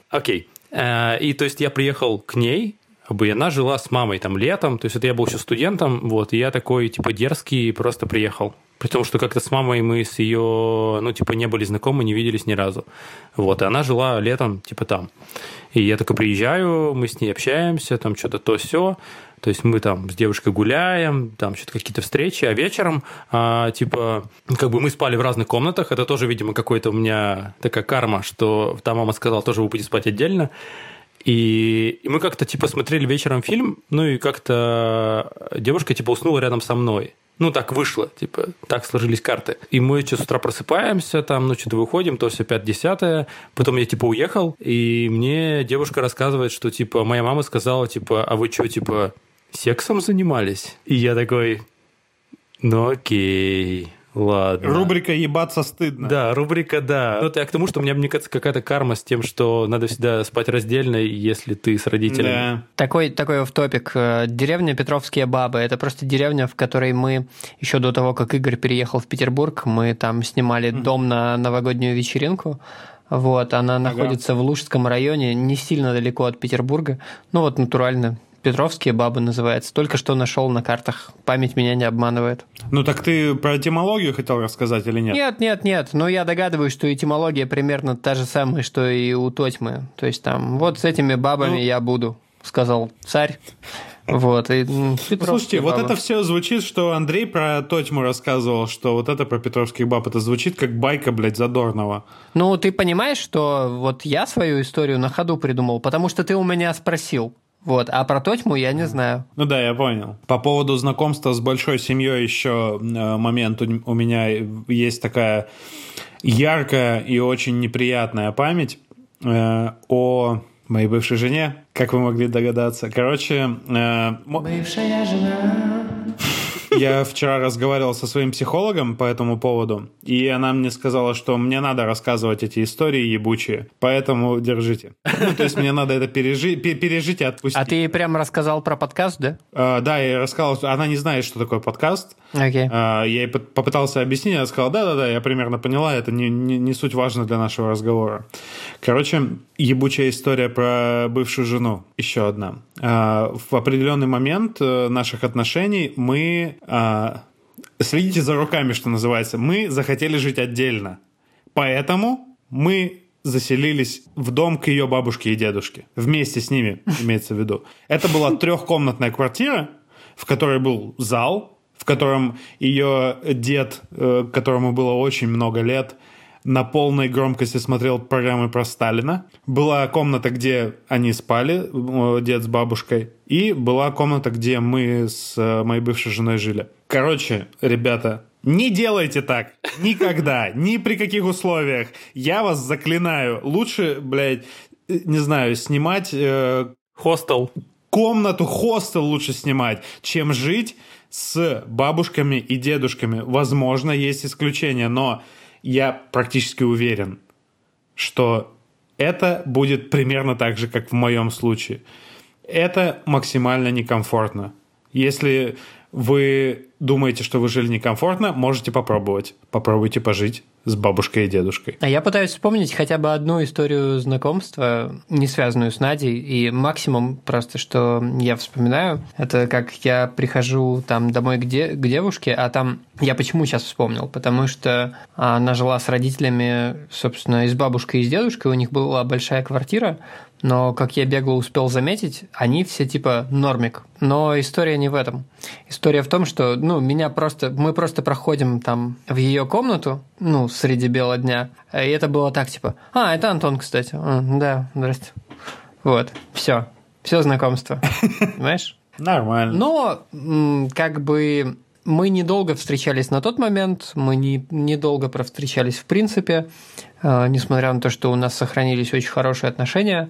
Окей. Э, и то есть я приехал к ней, бы она жила с мамой там летом, то есть это я был еще студентом, вот, и я такой, типа, дерзкий, просто приехал. При том, что как-то с мамой мы с ее, ну, типа, не были знакомы, не виделись ни разу. Вот, и она жила летом, типа, там. И я такой приезжаю, мы с ней общаемся, там что-то то все. То есть мы там с девушкой гуляем, там что-то какие-то встречи, а вечером, а, типа, как бы мы спали в разных комнатах. Это тоже, видимо, какой-то у меня такая карма, что там мама сказала, тоже вы будете спать отдельно. И, и мы как-то типа смотрели вечером фильм, ну и как-то девушка типа уснула рядом со мной. Ну, так вышло, типа, так сложились карты. И мы что, с утра просыпаемся, там, ну, что-то выходим, то все 5-10. Потом я, типа, уехал, и мне девушка рассказывает, что, типа, моя мама сказала, типа, а вы что, типа, сексом занимались? И я такой, ну, окей. Ладно. Рубрика «Ебаться стыдно». Да, рубрика «Да». Ну, это я к тому, что у меня, мне кажется, какая-то карма с тем, что надо всегда спать раздельно, если ты с родителями. Да. Такой, такой в топик э, Деревня Петровские бабы. Это просто деревня, в которой мы еще до того, как Игорь переехал в Петербург, мы там снимали mm. дом на новогоднюю вечеринку. Вот, она ага. находится в Лужском районе, не сильно далеко от Петербурга. Ну вот, натурально, Петровские бабы называется. Только что нашел на картах. Память меня не обманывает. Ну так ты про этимологию хотел рассказать или нет? Нет, нет, нет. Но я догадываюсь, что этимология примерно та же самая, что и у Тотьмы. То есть там, вот с этими бабами ну, я буду, сказал царь. Вот, и Слушайте, бабы. вот это все звучит, что Андрей про Тотьму рассказывал, что вот это про Петровских баб, это звучит как байка, блядь, Задорнова. Ну, ты понимаешь, что вот я свою историю на ходу придумал, потому что ты у меня спросил. Вот, а про Тотьму я не знаю. Ну да, я понял. По поводу знакомства с большой семьей еще э, момент у меня есть такая яркая и очень неприятная память э, о моей бывшей жене, как вы могли догадаться. Короче... Э, Бывшая жена. Я вчера разговаривал со своим психологом по этому поводу, и она мне сказала, что мне надо рассказывать эти истории ебучие, поэтому держите. Ну, то есть мне надо это пережи, пережить и отпустить. А ты ей прямо рассказал про подкаст, да? Uh, да, я рассказал, она не знает, что такое подкаст. Okay. Uh, я ей попытался объяснить, она сказала, да-да-да, я примерно поняла, это не, не, не суть важно для нашего разговора. Короче, ебучая история про бывшую жену, еще одна. Uh, в определенный момент э, наших отношений мы а, следите за руками, что называется. Мы захотели жить отдельно. Поэтому мы заселились в дом к ее бабушке и дедушке. Вместе с ними, имеется в виду. Это была трехкомнатная квартира, в которой был зал, котором ее дед, э, которому было очень много лет, на полной громкости смотрел программы про Сталина. Была комната, где они спали, дед с бабушкой. И была комната, где мы с э, моей бывшей женой жили. Короче, ребята, не делайте так. Никогда. Ни при каких условиях. Я вас заклинаю. Лучше, блядь, э, не знаю, снимать... Э, хостел. Комнату, хостел лучше снимать, чем жить с бабушками и дедушками. Возможно, есть исключения, но я практически уверен, что это будет примерно так же, как в моем случае. Это максимально некомфортно. Если вы думаете, что вы жили некомфортно, можете попробовать. Попробуйте пожить с бабушкой и дедушкой. А я пытаюсь вспомнить хотя бы одну историю знакомства, не связанную с Надей, и максимум просто, что я вспоминаю, это как я прихожу там домой к, де- к девушке, а там я почему сейчас вспомнил? Потому что она жила с родителями, собственно, и с бабушкой, и с дедушкой, у них была большая квартира, но, как я бегло успел заметить, они все типа нормик. Но история не в этом. История в том, что ну, меня просто, мы просто проходим там в ее комнату, ну, среди бела дня, и это было так, типа, а, это Антон, кстати. А, да, здрасте. Вот, все, все знакомство, понимаешь? Нормально. Но, как бы, мы недолго встречались на тот момент, мы не, недолго провстречались в принципе, э, несмотря на то, что у нас сохранились очень хорошие отношения.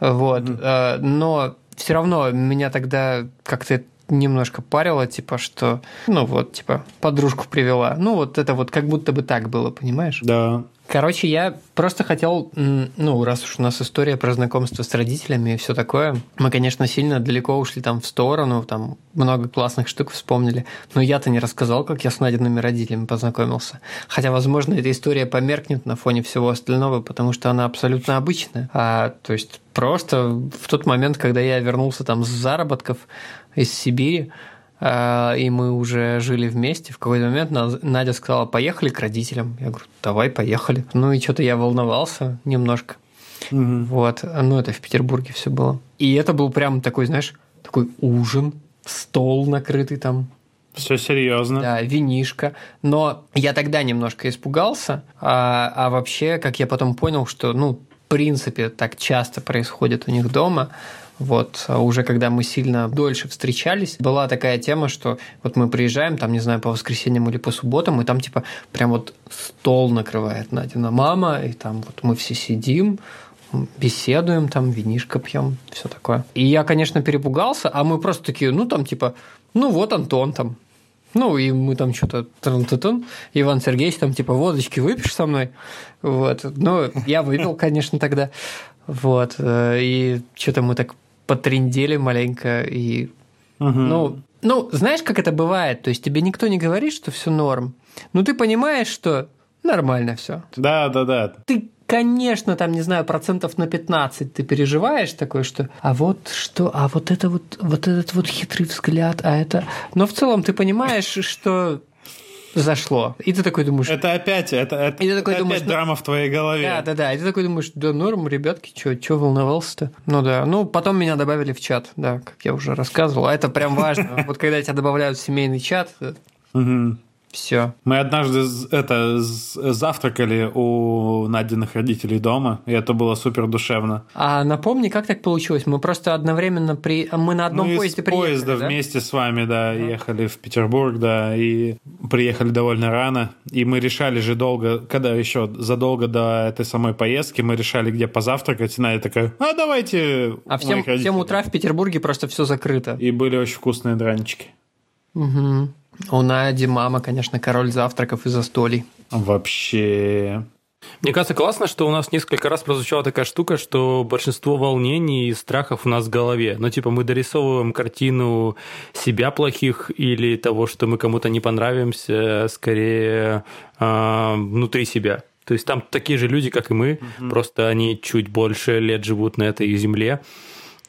Вот. Mm-hmm. но все равно меня тогда как-то немножко парило, типа, что, ну вот, типа, подружку привела. Ну вот это вот как будто бы так было, понимаешь? Да. Короче, я просто хотел, ну, раз уж у нас история про знакомство с родителями и все такое, мы, конечно, сильно далеко ушли там в сторону, там много классных штук вспомнили, но я-то не рассказал, как я с Надиными родителями познакомился. Хотя, возможно, эта история померкнет на фоне всего остального, потому что она абсолютно обычная. А, то есть просто в тот момент, когда я вернулся там с заработков из Сибири, и мы уже жили вместе. В какой-то момент Надя сказала, поехали к родителям. Я говорю, давай, поехали. Ну и что-то я волновался немножко. Угу. Вот. Ну, это в Петербурге все было. И это был прям такой, знаешь, такой ужин, стол накрытый там. Все серьезно. Да, винишка. Но я тогда немножко испугался, а, а вообще, как я потом понял, что, ну, в принципе, так часто происходит у них дома, вот а уже когда мы сильно дольше встречались, была такая тема, что вот мы приезжаем, там, не знаю, по воскресеньям или по субботам, и там типа прям вот стол накрывает Надина мама, и там вот мы все сидим, беседуем, там винишко пьем, все такое. И я, конечно, перепугался, а мы просто такие, ну там типа, ну вот Антон там, ну, и мы там что-то тран Иван Сергеевич там типа водочки выпьешь со мной. Вот. Ну, я выпил, конечно, тогда. Вот. Э, и что-то мы так потрендели маленько и угу. ну ну знаешь как это бывает? То есть тебе никто не говорит что все норм. Но ты понимаешь что нормально все да да да. Ты конечно, там, не знаю, процентов на 15 ты переживаешь такой, что а вот что, а вот это вот, вот этот вот хитрый взгляд, а это... Но в целом ты понимаешь, что зашло. И ты такой думаешь... Это опять, это, это, И ты такой это думаешь, опять ну- драма в твоей голове. Да, да, да. И ты такой думаешь, да норм, ребятки, что чё волновался-то? Ну да. Ну, потом меня добавили в чат, да, как я уже рассказывал. А это прям важно. Вот когда тебя добавляют в семейный чат, Мгм. Все. Мы однажды это завтракали у Надиных родителей дома, и это было супер душевно. А напомни, как так получилось? Мы просто одновременно при... Мы на одном Мы поезде приехали, поезда да? вместе с вами, да, ехали в Петербург, да, и приехали довольно рано. И мы решали же долго, когда еще задолго до этой самой поездки, мы решали, где позавтракать. И Надя такая, а давайте А у в 7, моих родителей». утра в Петербурге просто все закрыто. И были очень вкусные дранчики. Мгм. У Нади мама, конечно, король завтраков и застолий. Вообще. Мне кажется, классно, что у нас несколько раз прозвучала такая штука, что большинство волнений и страхов у нас в голове. Ну, типа, мы дорисовываем картину себя плохих или того, что мы кому-то не понравимся, скорее а, внутри себя. То есть там такие же люди, как и мы, просто они чуть больше лет живут на этой земле.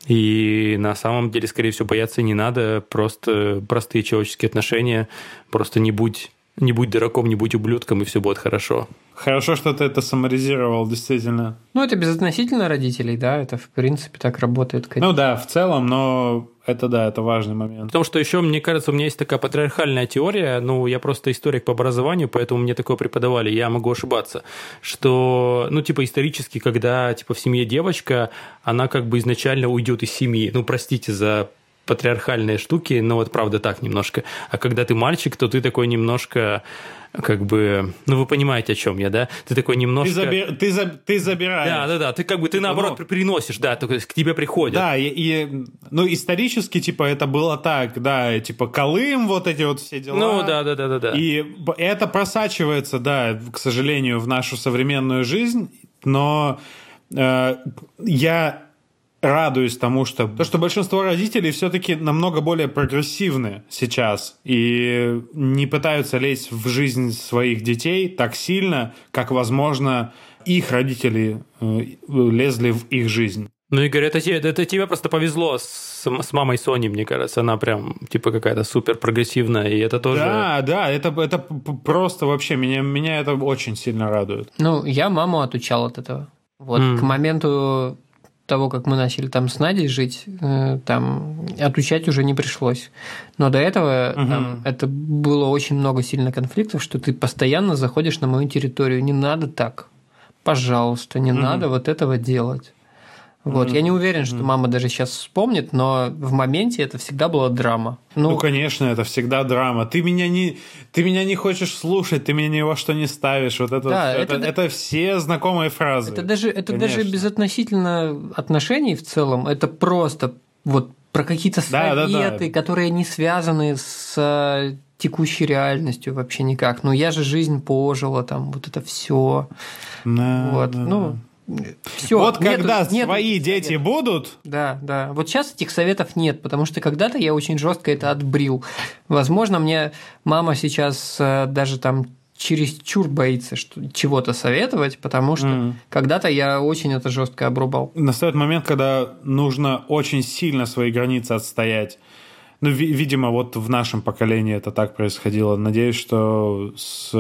И на самом деле, скорее всего, бояться не надо. Просто простые человеческие отношения. Просто не будь, не будь дураком, не будь ублюдком, и все будет хорошо. Хорошо, что ты это саморизировал, действительно. Ну, это безотносительно родителей, да, это, в принципе, так работает. конечно. Ну да, в целом, но это да, это важный момент. Потому что еще, мне кажется, у меня есть такая патриархальная теория, ну, я просто историк по образованию, поэтому мне такое преподавали, я могу ошибаться, что, ну, типа, исторически, когда, типа, в семье девочка, она как бы изначально уйдет из семьи, ну, простите за патриархальные штуки, но вот правда так немножко. А когда ты мальчик, то ты такой немножко как бы, ну вы понимаете, о чем я, да? Ты такой Ты, немножко... заби- ты, за- ты забираешь. Да, да, да. Ты как бы ты наоборот Ну. при- приносишь, да, только к тебе приходят. Да, и, и, ну, исторически, типа, это было так, да, типа, Колым, вот эти вот все дела. Ну да, да, да, да, да. И это просачивается, да, к сожалению, в нашу современную жизнь, но э, я радуюсь тому, что то, что большинство родителей все-таки намного более прогрессивны сейчас и не пытаются лезть в жизнь своих детей так сильно, как, возможно, их родители э, лезли в их жизнь. Ну, Игорь, это, те- это тебе просто повезло с, с мамой Сони, мне кажется. Она прям, типа, какая-то супер прогрессивная, и это тоже... Да, да, это, это просто вообще меня, меня это очень сильно радует. Ну, я маму отучал от этого. Вот М. к моменту того, как мы начали там с Надей жить, э, там отучать уже не пришлось. Но до этого Мгм. там, это было очень много сильно конфликтов, что ты постоянно заходишь на мою территорию. Не надо так. Пожалуйста, не Мгм. надо вот этого делать. Вот. Я не уверен, что мама даже сейчас вспомнит, но в моменте это всегда была драма. Ну, Ну, конечно, это всегда драма. Ты меня не, ты меня не хочешь слушать, ты меня ни во что не ставишь. Вот это, Да, это, это- это все знакомые фразы. Это даже, это даже Конечно. безотносительно отношений в целом. Это просто вот про какие-то Да, да, да. советы, которые не связаны с э, текущей реальностью вообще никак. Ну, я же жизнь пожила, там, вот это все. Да, Вот, да, ну, все. вот когда свои дети будут, Да, да. Вот сейчас этих советов нет, потому что когда-то я очень жестко это отбрил. Возможно, мне мама сейчас э, даже там через чур боится что, чего-то советовать, потому что Мгм. когда-то я очень это жестко обрубал. настает момент, когда нужно очень сильно свои границы отстоять. Ну, ви- видимо, вот в нашем поколении это так происходило. Надеюсь, что с...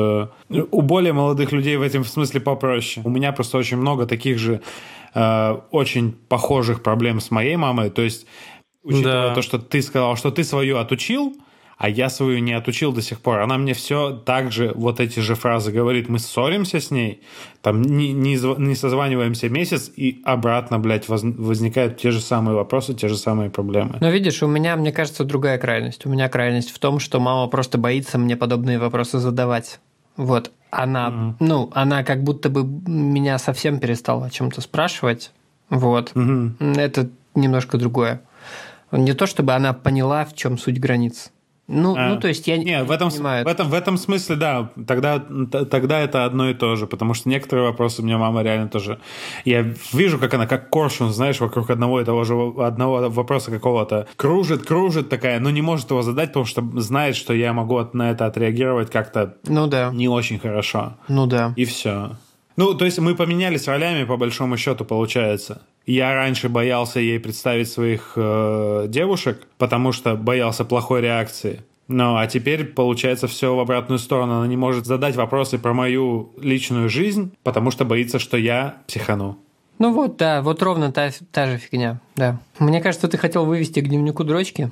у более молодых людей в этом смысле попроще. У меня просто очень много таких же э, очень похожих проблем с моей мамой. То есть, учитывая Да. то, что ты сказал, что ты свою отучил, а я свою не отучил до сих пор. Она мне все так же вот эти же фразы говорит. Мы ссоримся с ней, там не, не, не созваниваемся месяц, и обратно, блядь, воз- возникают те же самые вопросы, те же самые проблемы. Но видишь, у меня, мне кажется, другая крайность. У меня крайность в том, что мама просто боится мне подобные вопросы задавать. Вот. Она, ну, она как будто бы меня совсем перестала о чем-то спрашивать. Вот. Мгм. Это немножко другое. Не то, чтобы она поняла, в чем суть границ. Ну, А, ну то есть я Не, в этом, понимаю. в, этом, в этом смысле, да, тогда, тогда это одно и то же, потому что некоторые вопросы у меня мама реально тоже... Я вижу, как она, как коршун, знаешь, вокруг одного и того же одного вопроса какого-то кружит, кружит такая, но не может его задать, потому что знает, что я могу на это отреагировать как-то Ну да, не очень хорошо. ну да. И все. Ну, то есть мы поменялись ролями, по большому счету, получается. Я раньше боялся ей представить своих э, девушек, потому что боялся плохой реакции. Ну, а теперь получается все в обратную сторону. Она не может задать вопросы про мою личную жизнь, потому что боится, что я психану. Ну вот, да, вот ровно та, та же фигня, да. Мне кажется, ты хотел вывести к дневнику дрочки.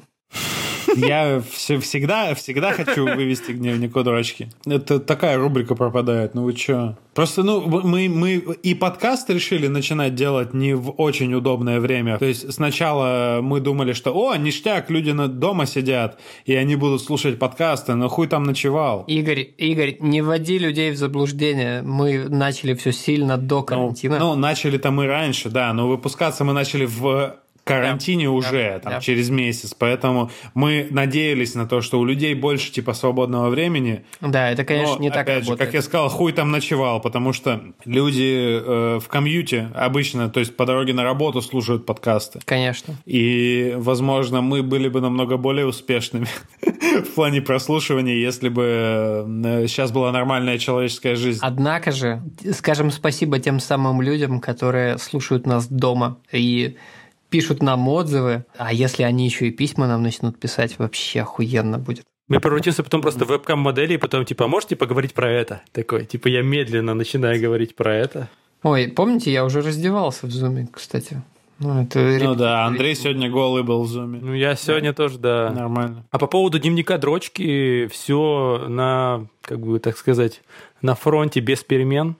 Я все, всегда, всегда хочу вывести к дневнику дрочки. Это такая рубрика пропадает, ну вы чё? Просто, ну, мы, мы и подкаст решили начинать делать не в очень удобное время. То есть сначала мы думали, что, о, ништяк, люди дома сидят, и они будут слушать подкасты, но хуй там ночевал. Игорь, Игорь, не вводи людей в заблуждение. Мы начали все сильно до ну, карантина. Ну, ну начали-то мы раньше, да, но выпускаться мы начали в карантине да, уже, да, там, да. через месяц. Поэтому мы надеялись на то, что у людей больше, типа, свободного времени. Да, это, конечно, Но, не так опять работает. же, как я сказал, хуй там ночевал, потому что люди э, в комьюте обычно, то есть по дороге на работу слушают подкасты. Конечно. И, возможно, мы были бы намного более успешными в плане прослушивания, если бы э, сейчас была нормальная человеческая жизнь. Однако же, скажем спасибо тем самым людям, которые слушают нас дома и пишут нам отзывы, а если они еще и письма нам начнут писать, вообще охуенно будет. Мы превратимся потом просто в вебкам-модели, и потом, типа, «А можете поговорить про это? Такой, типа, я медленно начинаю говорить про это. Ой, помните, я уже раздевался в зуме, кстати. Ну, это ну да, Андрей сегодня голый был в зуме. Ну, я сегодня да. тоже, да. Нормально. А по поводу дневника дрочки, все на, как бы, так сказать, на фронте без перемен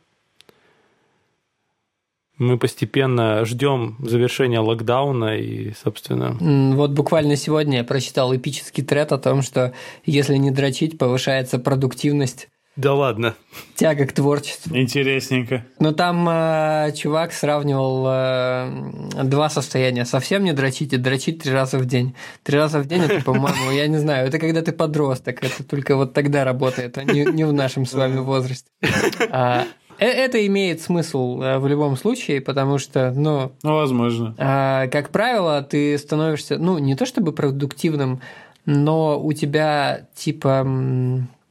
мы постепенно ждем завершения локдауна и, собственно... Вот буквально сегодня я прочитал эпический тред о том, что если не дрочить, повышается продуктивность да ладно. Тяга к творчеству. Интересненько. Но там э, чувак сравнивал э, два состояния. Совсем не дрочить и дрочить три раза в день. Три раза в день это, по-моему, я не знаю, это когда ты подросток. Это только вот тогда работает, а не, не в нашем с вами возрасте. А, это имеет смысл э, в любом случае, потому что, ну... Ну, возможно. А, как правило, ты становишься, ну, не то чтобы продуктивным, но у тебя, типа,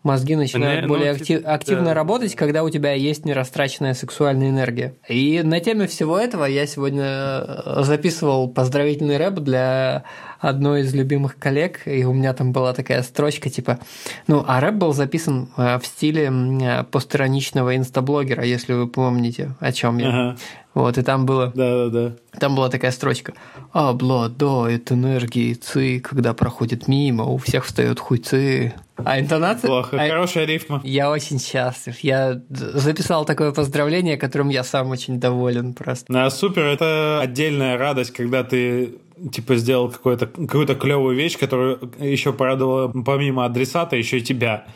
мозги начинают не, ну, более актив, активно да. работать, когда у тебя есть нерастраченная сексуальная энергия. И на теме всего этого я сегодня э, записывал поздравительный рэп для одной из любимых коллег, и у меня там была такая строчка типа, ну, а рэп был записан э, в стиле э, постироничного инстаблогера, если вы помните, о чем я. Ага. Вот, и там было... Да-да-да. Там была такая строчка. Обладает энергией ци, когда проходит мимо, у всех встает хуйцы. А интонация... Плохо, а... хорошая рифма. Я очень счастлив. Я записал такое поздравление, которым я сам очень доволен просто. Ну, супер, это отдельная радость, когда ты типа сделал какую-то какую-то клевую вещь, которая еще порадовала помимо адресата еще и тебя.